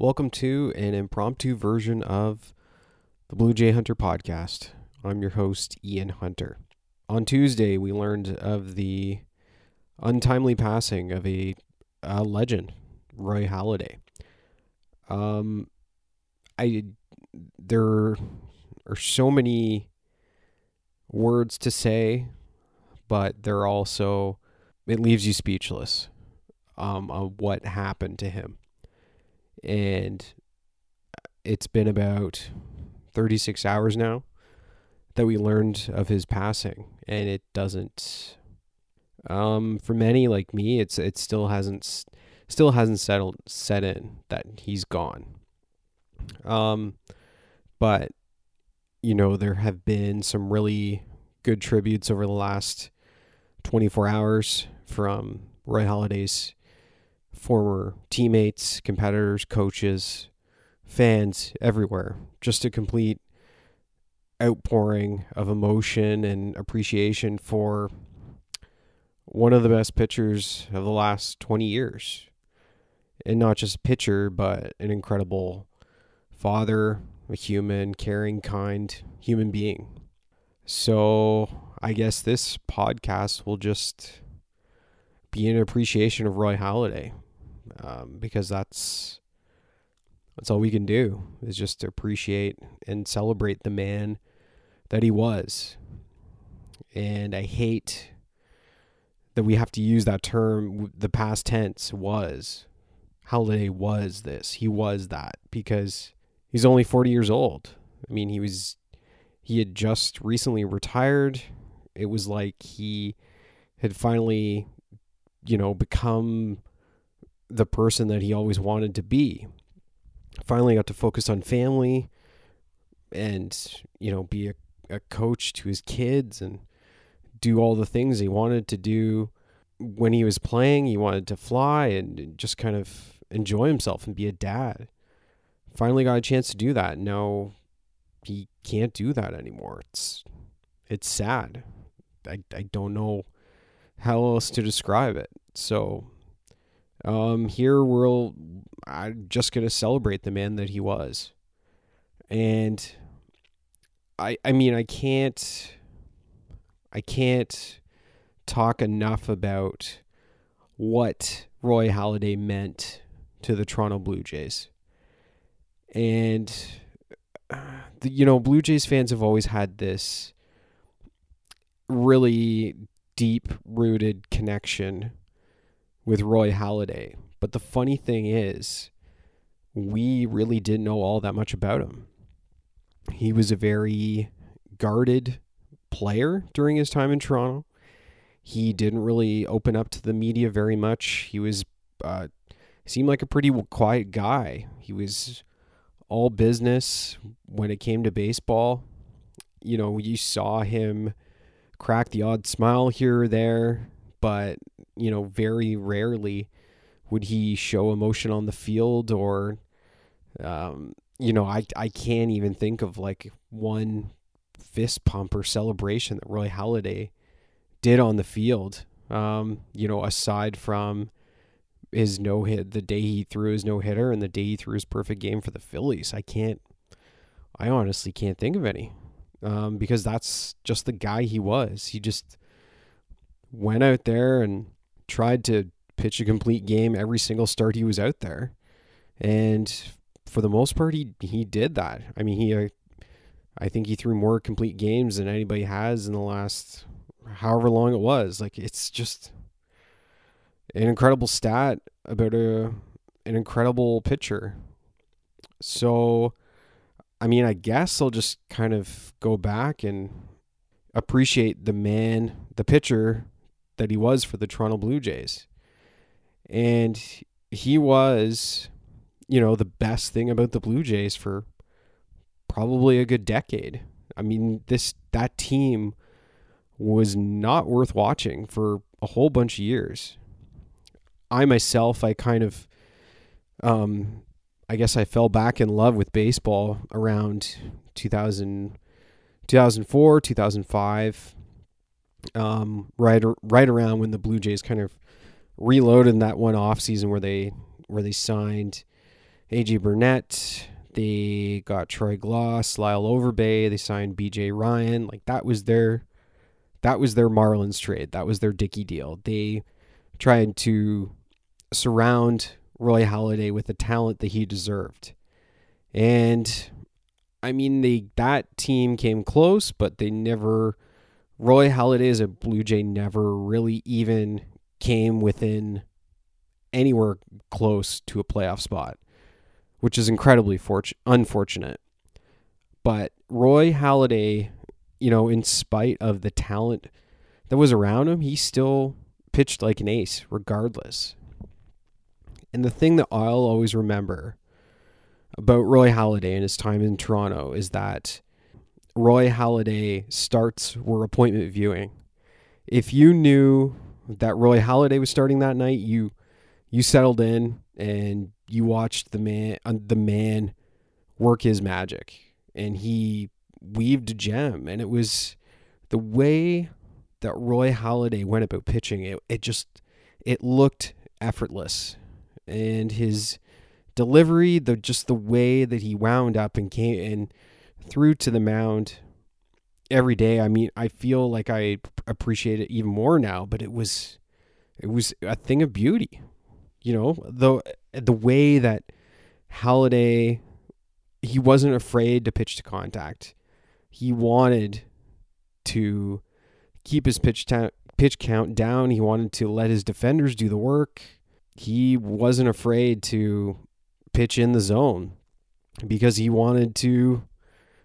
Welcome to an impromptu version of the Blue Jay Hunter podcast. I'm your host, Ian Hunter. On Tuesday, we learned of the untimely passing of a, a legend, Roy Halladay. Um, I there are so many words to say, but there also it leaves you speechless um, on what happened to him and it's been about 36 hours now that we learned of his passing and it doesn't um for many like me it's it still hasn't still hasn't settled set in that he's gone. Um but you know there have been some really good tributes over the last 24 hours from Roy Halladay's former teammates, competitors, coaches, fans everywhere. Just a complete outpouring of emotion and appreciation for one of the best pitchers of the last 20 years. And not just a pitcher, but an incredible father, a human, caring, kind human being. So I guess this podcast will just be an appreciation of Roy Halladay um, because that's that's all we can do is just appreciate and celebrate the man that he was. And I hate that we have to use that term, the past tense was. Halladay was this. He was that because he's only 40 years old. I mean, he was, he had just recently retired. It was like he had finally, you know, become the person that he always wanted to be. Finally got to focus on family and, you know, be a, a coach to his kids and do all the things he wanted to do when he was playing. He wanted to fly and just kind of enjoy himself and be a dad. Finally got a chance to do that. Now he can't do that anymore. It's it's sad. I I don't know how else to describe it. So um, here we'll I'm just gonna celebrate the man that he was, and I I mean I can't I can't talk enough about what Roy Halladay meant to the Toronto Blue Jays, and the, you know Blue Jays fans have always had this really deep rooted connection with Roy Halladay. But the funny thing is, we really didn't know all that much about him. He was a very guarded player during his time in Toronto. He didn't really open up to the media very much. He was uh, seemed like a pretty quiet guy. He was all business when it came to baseball. You know, you saw him crack the odd smile here or there, but you know, very rarely would he show emotion on the field or um, you know, I I can't even think of like one fist pump or celebration that Roy Halladay did on the field. Um, you know, aside from his no hit, the day he threw his no hitter and the day he threw his perfect game for the Phillies, I can't, I honestly can't think of any, um, because that's just the guy he was. He just went out there and tried to pitch a complete game every single start he was out there. And for the most part, he, he did that. I mean, he, uh, I think he threw more complete games than anybody has in the last however long it was. Like, it's just an incredible stat about a, an incredible pitcher. So, I mean, I guess I'll just kind of go back and appreciate the man, the pitcher that he was for the Toronto Blue Jays. And he was, you know, the best thing about the Blue Jays for probably a good decade. I mean, this that team was not worth watching for a whole bunch of years. I myself, I kind of um I guess I fell back in love with baseball around 2000 2004, 2005 um, right right around when the Blue Jays kind of reloaded that one off season where they where they signed AJ Burnett. They got Troy Glaus, Lyle Overbay. They signed BJ Ryan. Like that was their that was their Marlins trade. That was their Dickey deal. They tried to surround Roy Halladay with the talent that he deserved. And I mean they that team came close, but they never Roy Halladay as a Blue Jay never really even came within anywhere close to a playoff spot, which is incredibly fortu- unfortunate. But Roy Halladay, you know, in spite of the talent that was around him, he still pitched like an ace regardless. And the thing that I'll always remember about Roy Halladay and his time in Toronto is that Roy Halladay starts were appointment viewing. If you knew that Roy Halladay was starting that night, you you settled in and you watched the man uh, the man work his magic. And he weaved a gem. And it was the way that Roy Halladay went about pitching it it just it looked effortless. And his delivery the just the way that he wound up and came and threw to the mound every day I mean I feel like I appreciate it even more now but it was it was a thing of beauty you know the the way that Halladay he wasn't afraid to pitch to contact. He wanted to keep his pitch ta- pitch count down. He wanted to let his defenders do the work. He wasn't afraid to pitch in the zone because he wanted to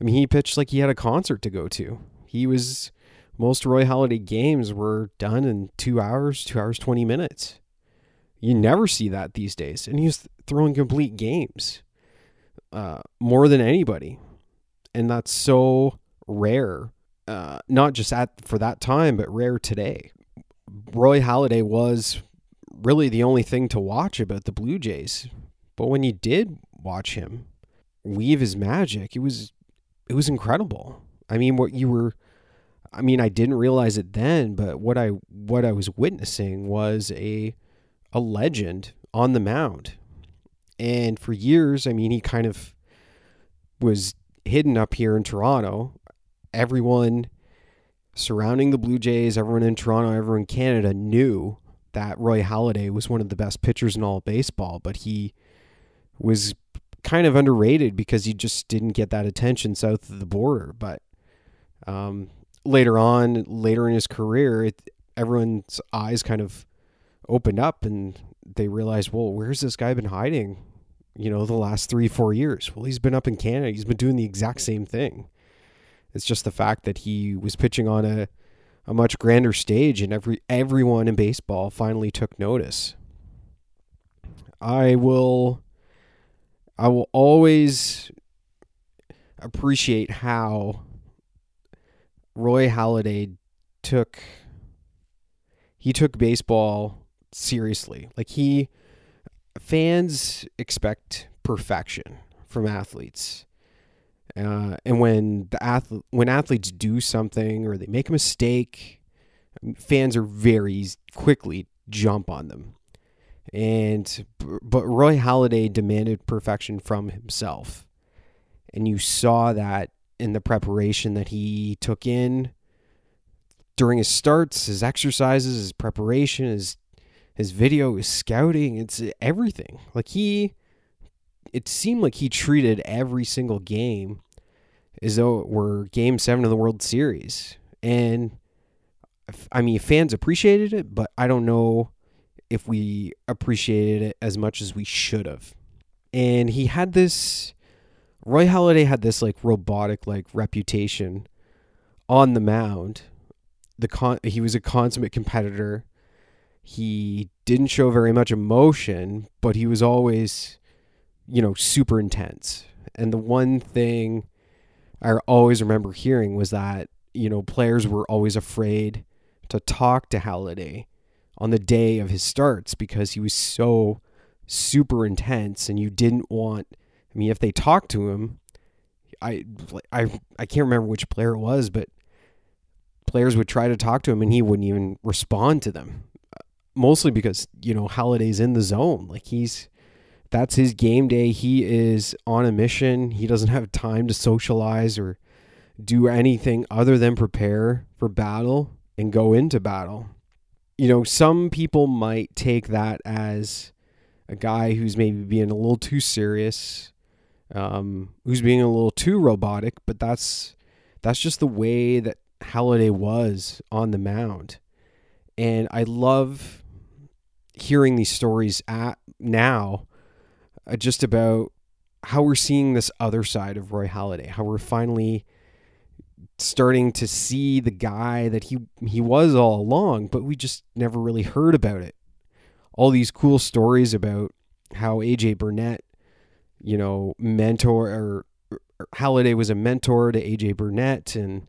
I mean he pitched like he had a concert to go to. He was most Roy Halladay games were done in 2 hours, 2 hours 20 minutes. You never see that these days. And he's throwing complete games uh, more than anybody. And that's so rare, uh, not just at for that time, but rare today. Roy Halladay was really the only thing to watch about the Blue Jays. But when you did watch him weave his magic, it was it was incredible. I mean, what you were I mean, I didn't realize it then, but what I what I was witnessing was a a legend on the mound. And for years, I mean, he kind of was hidden up here in Toronto. Everyone surrounding the Blue Jays, everyone in Toronto, everyone in Canada knew that Roy Halladay was one of the best pitchers in all baseball, but he was kind of underrated because he just didn't get that attention south of the border. But um, later on, later in his career, it, everyone's eyes kind of opened up and they realized, well, where's this guy been hiding? You know, the last three, four years. Well, he's been up in Canada. He's been doing the exact same thing. It's just the fact that he was pitching on a, a much grander stage, and every everyone in baseball finally took notice. I will, I will always appreciate how Roy Halladay took he took baseball seriously. Like he fans expect perfection from athletes. Uh, and when the ath- when athletes do something or they make a mistake, fans are very quickly jump on them. And but Roy Halladay demanded perfection from himself. And you saw that in the preparation that he took in during his starts, his exercises, his preparation, his his video, his scouting, it's everything. Like he, it seemed like he treated every single game as though it were Game Seven of the World Series, and I mean, fans appreciated it, but I don't know if we appreciated it as much as we should have. And he had this, Roy Halladay had this like robotic like reputation on the mound. The con, he was a consummate competitor he didn't show very much emotion, but he was always, you know, super intense. And the one thing I always remember hearing was that, you know, players were always afraid to talk to Halladay on the day of his starts because he was so super intense and you didn't want I mean if they talked to him I I I can't remember which player it was but players would try to talk to him and he wouldn't even respond to them mostly because you know Halladay's in the zone. Like he's that's his game day. He is on a mission. He doesn't have time to socialize or do anything other than prepare for battle and go into battle. You know, some people might take that as a guy who's maybe being a little too serious, um, who's being a little too robotic, but that's that's just the way that Halladay was on the mound. And I love hearing these stories at now uh, just about how we're seeing this other side of Roy Halladay, how we're finally starting to see the guy that he he was all along, but we just never really heard about it. All these cool stories about how AJ Burnett, you know, mentor or, Halladay was a mentor to AJ Burnett and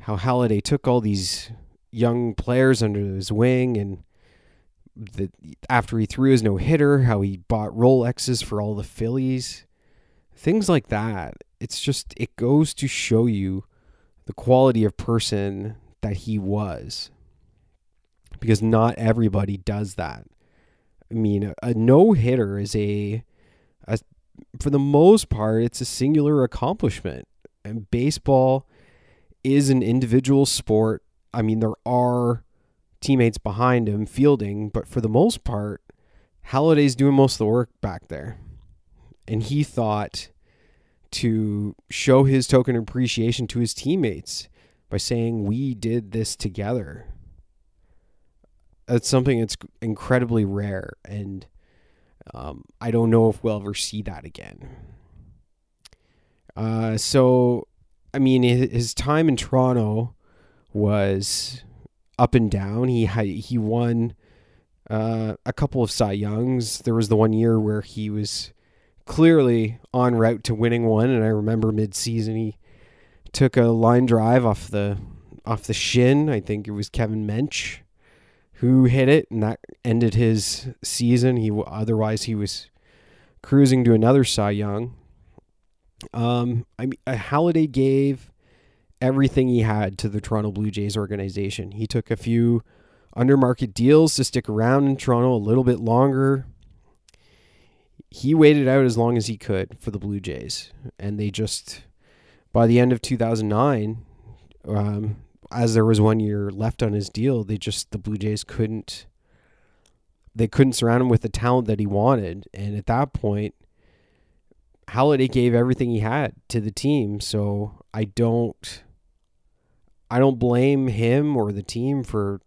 how Halladay took all these young players under his wing and the after he threw his no hitter, how he bought Rolexes for all the Phillies, things like that. It's just it goes to show you the quality of person that he was, because not everybody does that. I mean, a, no hitter is a, a, for the most part, it's a singular accomplishment, and baseball is an individual sport. I mean, there are teammates behind him fielding, but for the most part, Halladay's doing most of the work back there. And he thought to show his token appreciation to his teammates by saying, We did this together. That's something that's incredibly rare. And um, I don't know if we'll ever see that again. Uh, so, I mean, his time in Toronto was up and down. He had he won uh, a couple of Cy Youngs. There was the one year where he was clearly on route to winning one, and I remember mid-season he took a line drive off the off the shin. I think it was Kevin Mench who hit it, and that ended his season. He otherwise he was cruising to another Cy Young. Um, I mean, Halladay gave everything he had to the Toronto Blue Jays organization. He took a few under market deals to stick around in Toronto a little bit longer. He waited out as long as he could for the Blue Jays, and they just by the end of 2009, um, as there was one year left on his deal, they just the Blue Jays couldn't they couldn't surround him with the talent that he wanted, and at that point, Halladay gave everything he had to the team. So I don't I don't blame him or the team for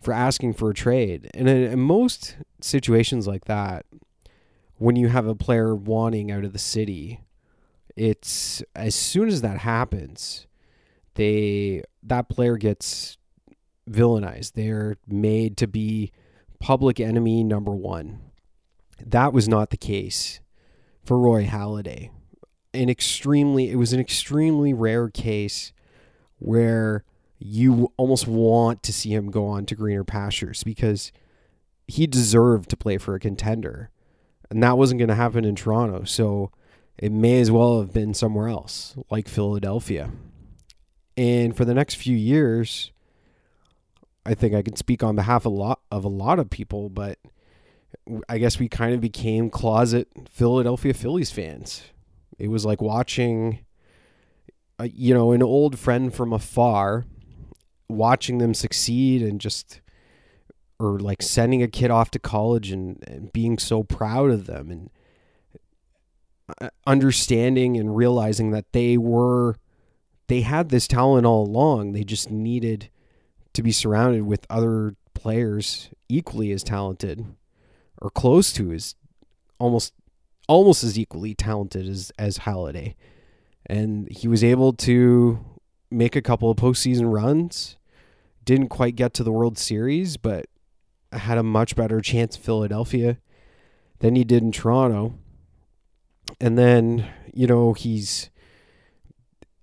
for asking for a trade. And in, in, most situations like that, when you have a player wanting out of the city, it's as soon as that happens, they that player gets villainized. They're made to be public enemy number 1. That was not the case for Roy Halladay. An extremely it was an extremely rare case where you almost want to see him go on to greener pastures because he deserved to play for a contender. And that wasn't going to happen in Toronto. So it may as well have been somewhere else, like Philadelphia. And for the next few years, I think I can speak on behalf of a lot of a lot of people, but I guess we kind of became closet Philadelphia Phillies fans. It was like watching uh, you know, an old friend from afar, watching them succeed and just, or like sending a kid off to college and, and being so proud of them and uh, understanding and realizing that they were, they had this talent all along. They just needed to be surrounded with other players equally as talented or close to as almost almost as equally talented as as Halladay and he was able to make a couple of postseason runs. Didn't quite get to the World Series, but had a much better chance in Philadelphia than he did in Toronto. And then, you know, he's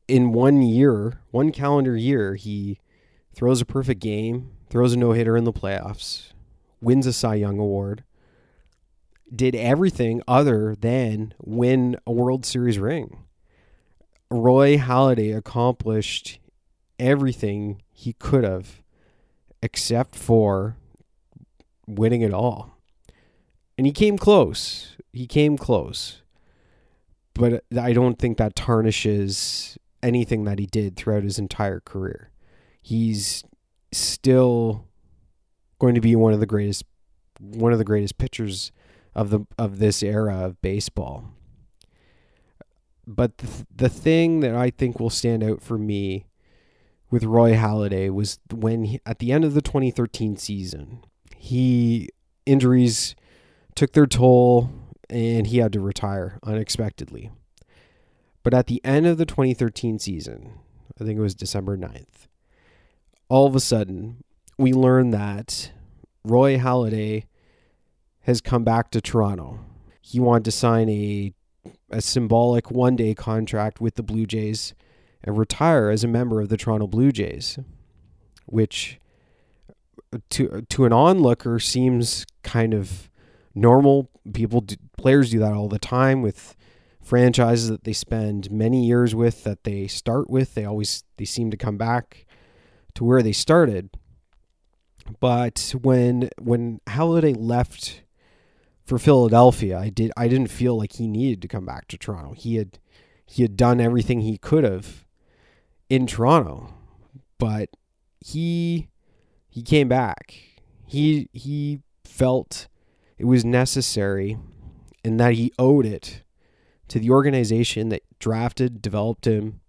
in one year, one calendar year, he throws a perfect game, throws a no hitter in the playoffs, wins a Cy Young Award, did everything other than win a World Series ring. Roy Halladay accomplished everything he could have except for winning it all. And he came close. He came close. But I don't think that tarnishes anything that he did throughout his entire career. He's still going to be one of the greatest one of the greatest pitchers of the of this era of baseball. But the, the thing that I think will stand out for me with Roy Halladay was when he, at the end of the 2013 season, he injuries took their toll and he had to retire unexpectedly. But at the end of the 2013 season, I think it was December 9th, all of a sudden, we learned that Roy Halladay has come back to Toronto. He wanted to sign a a symbolic one-day contract with the Blue Jays and retire as a member of the Toronto Blue Jays, which to to an onlooker seems kind of normal. People do, players do that all the time with franchises that they spend many years with that they start with. They always they seem to come back to where they started. But when when Halladay left for Philadelphia, I did I didn't feel like he needed to come back to Toronto. He had he had done everything he could have in Toronto, but he he came back. He he felt it was necessary and that he owed it to the organization that drafted, developed him,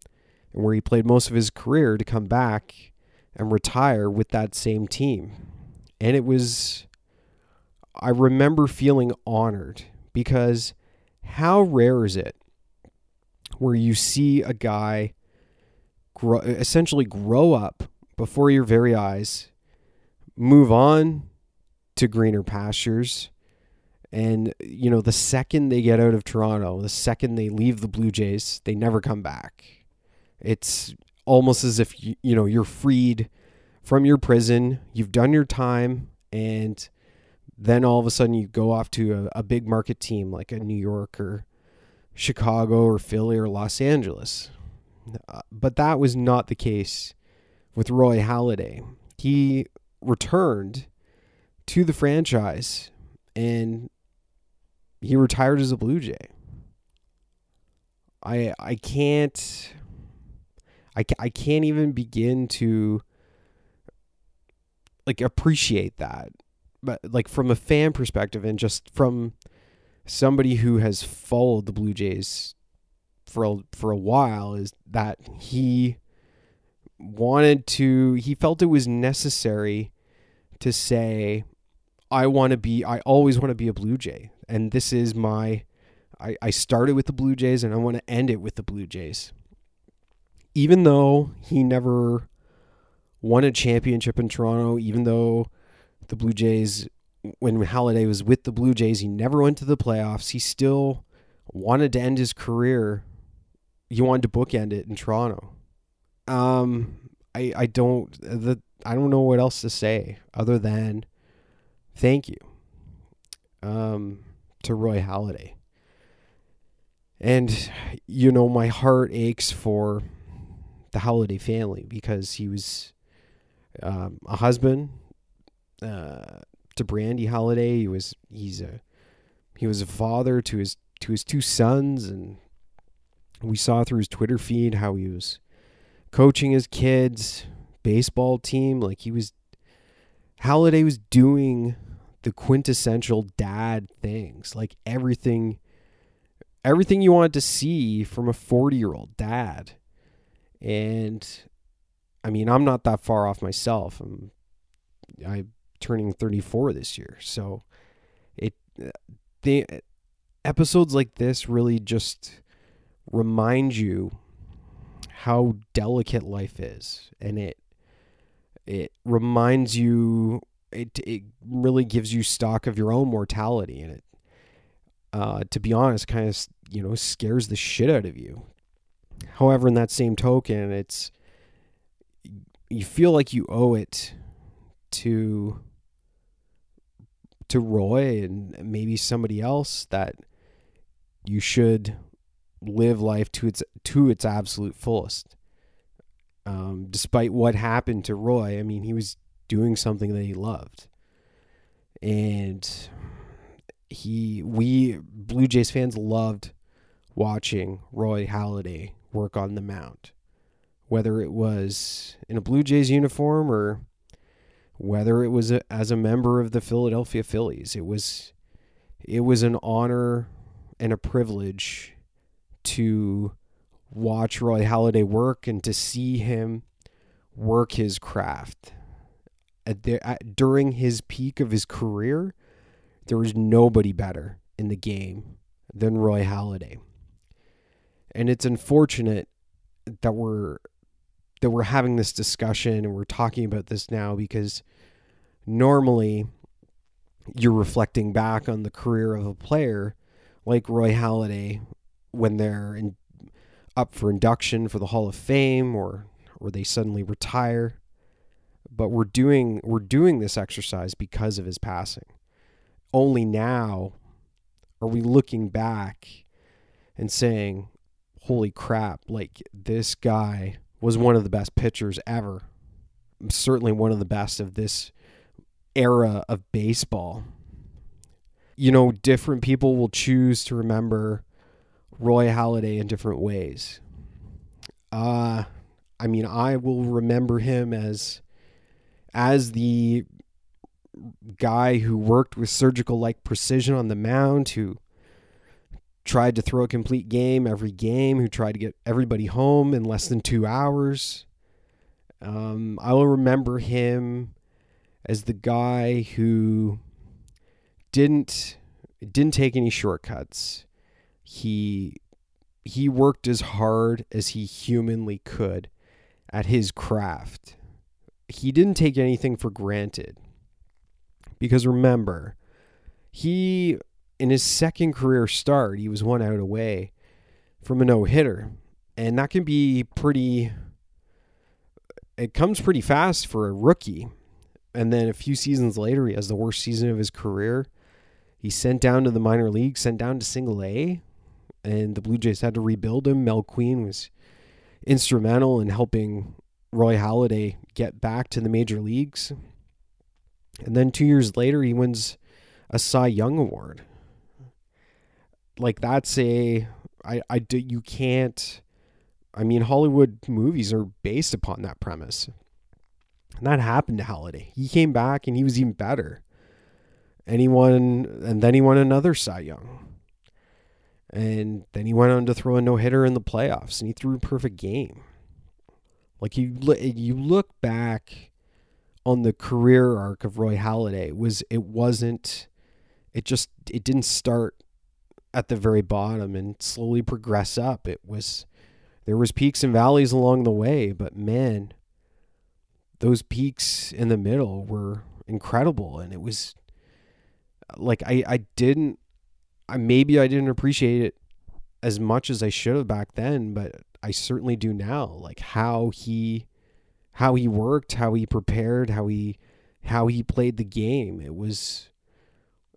and where he played most of his career to come back and retire with that same team. And it was I remember feeling honored because how rare is it where you see a guy grow, essentially grow up before your very eyes, move on to greener pastures, and you know the second they get out of Toronto, the second they leave the Blue Jays, they never come back. It's almost as if you, you know you're freed from your prison, you've done your time, and then all of a sudden you go off to a, a big market team like a New York or Chicago or Philly or Los Angeles. Uh, but that was not the case with Roy Halladay. He returned to the franchise and he retired as a Blue Jay. I I can't I, I can't even begin to like appreciate that but like from a fan perspective and just from somebody who has followed the Blue Jays for a, for a while is that he wanted to he felt it was necessary to say I want to be I always want to be a Blue Jay and this is my I, I started with the Blue Jays and I want to end it with the Blue Jays. Even though he never won a championship in Toronto, even though the Blue Jays, when Halladay was with the Blue Jays, he never went to the playoffs. He still wanted to end his career. He wanted to bookend it in Toronto. Um, I I don't the I don't know what else to say other than thank you. Um, to Roy Halladay. And you know, my heart aches for the Halladay family because he was um, a husband, uh, to Brandy Halladay. He was he's a he was a father to his to his two sons, and we saw through his Twitter feed how he was coaching his kids' baseball team. Like he was Halladay was doing the quintessential dad things, like everything everything you wanted to see from a 40 year old dad. And I mean, I'm not that far off myself. I'm I'm turning 34 this year. So it the episodes like this really just remind you how delicate life is and it it reminds you it it really gives you stock of your own mortality and it uh to be honest kind of you know scares the shit out of you. However in that same token it's you feel like you owe it to to Roy and maybe somebody else that you should live life to its to its absolute fullest. Um, despite what happened to Roy, I mean, he was doing something that he loved, and he we Blue Jays fans loved watching Roy Halladay work on the mound. Whether it was in a Blue Jays uniform or whether it was a, as a member of the Philadelphia Phillies, it was it was an honor and a privilege to watch Roy Halladay work and to see him work his craft. At the, at, during his peak of his career, there was nobody better in the game than Roy Halladay. And it's unfortunate that we're that we're having this discussion and we're talking about this now because normally you're reflecting back on the career of a player like Roy Halladay when they're in, up for induction for the Hall of Fame or or they suddenly retire. But we're doing we're doing this exercise because of his passing. Only now are we looking back and saying, "Holy crap, like this guy was one of the best pitchers ever. Certainly one of the best of this era of baseball." You know, different people will choose to remember Roy Halladay in different ways. Uh I mean, I will remember him as as the guy who worked with surgical like precision on the mound, who tried to throw a complete game every game, who tried to get everybody home in less than two hours. Um, I will remember him as the guy who didn't didn't take any shortcuts. He he worked as hard as he humanly could at his craft. He didn't take anything for granted. Because remember, he, in his second career start, he was one out away from a no hitter. And that can be pretty, it comes pretty fast for a rookie. And then a few seasons later, he has the worst season of his career. He's sent down to the minor league, sent down to single A, and the Blue Jays had to rebuild him. Mel Queen was instrumental in helping Roy Halladay get back to the major leagues. And then two years later, he wins a Cy Young Award. Like that's a, I, I do, you can't, I mean, Hollywood movies are based upon that premise. And that happened to Halladay. He came back and he was even better. And he won, and then he won another Cy Young. And then he went on to throw a no hitter in the playoffs, and he threw a perfect game. Like you, you look back on the career arc of Roy Halladay. Was it wasn't, it just it didn't start at the very bottom and slowly progress up. It was there was peaks and valleys along the way, but man, those peaks in the middle were incredible, and it was like I I didn't I maybe I didn't appreciate it as much as I should have back then, but I certainly do now. Like how he how he worked, how he prepared, how he how he played the game. It was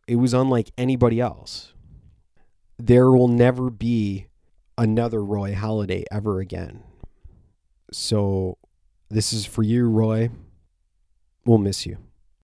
it was unlike anybody else. There will never be another Roy Halladay ever again. So this is for you, Roy. We'll miss you.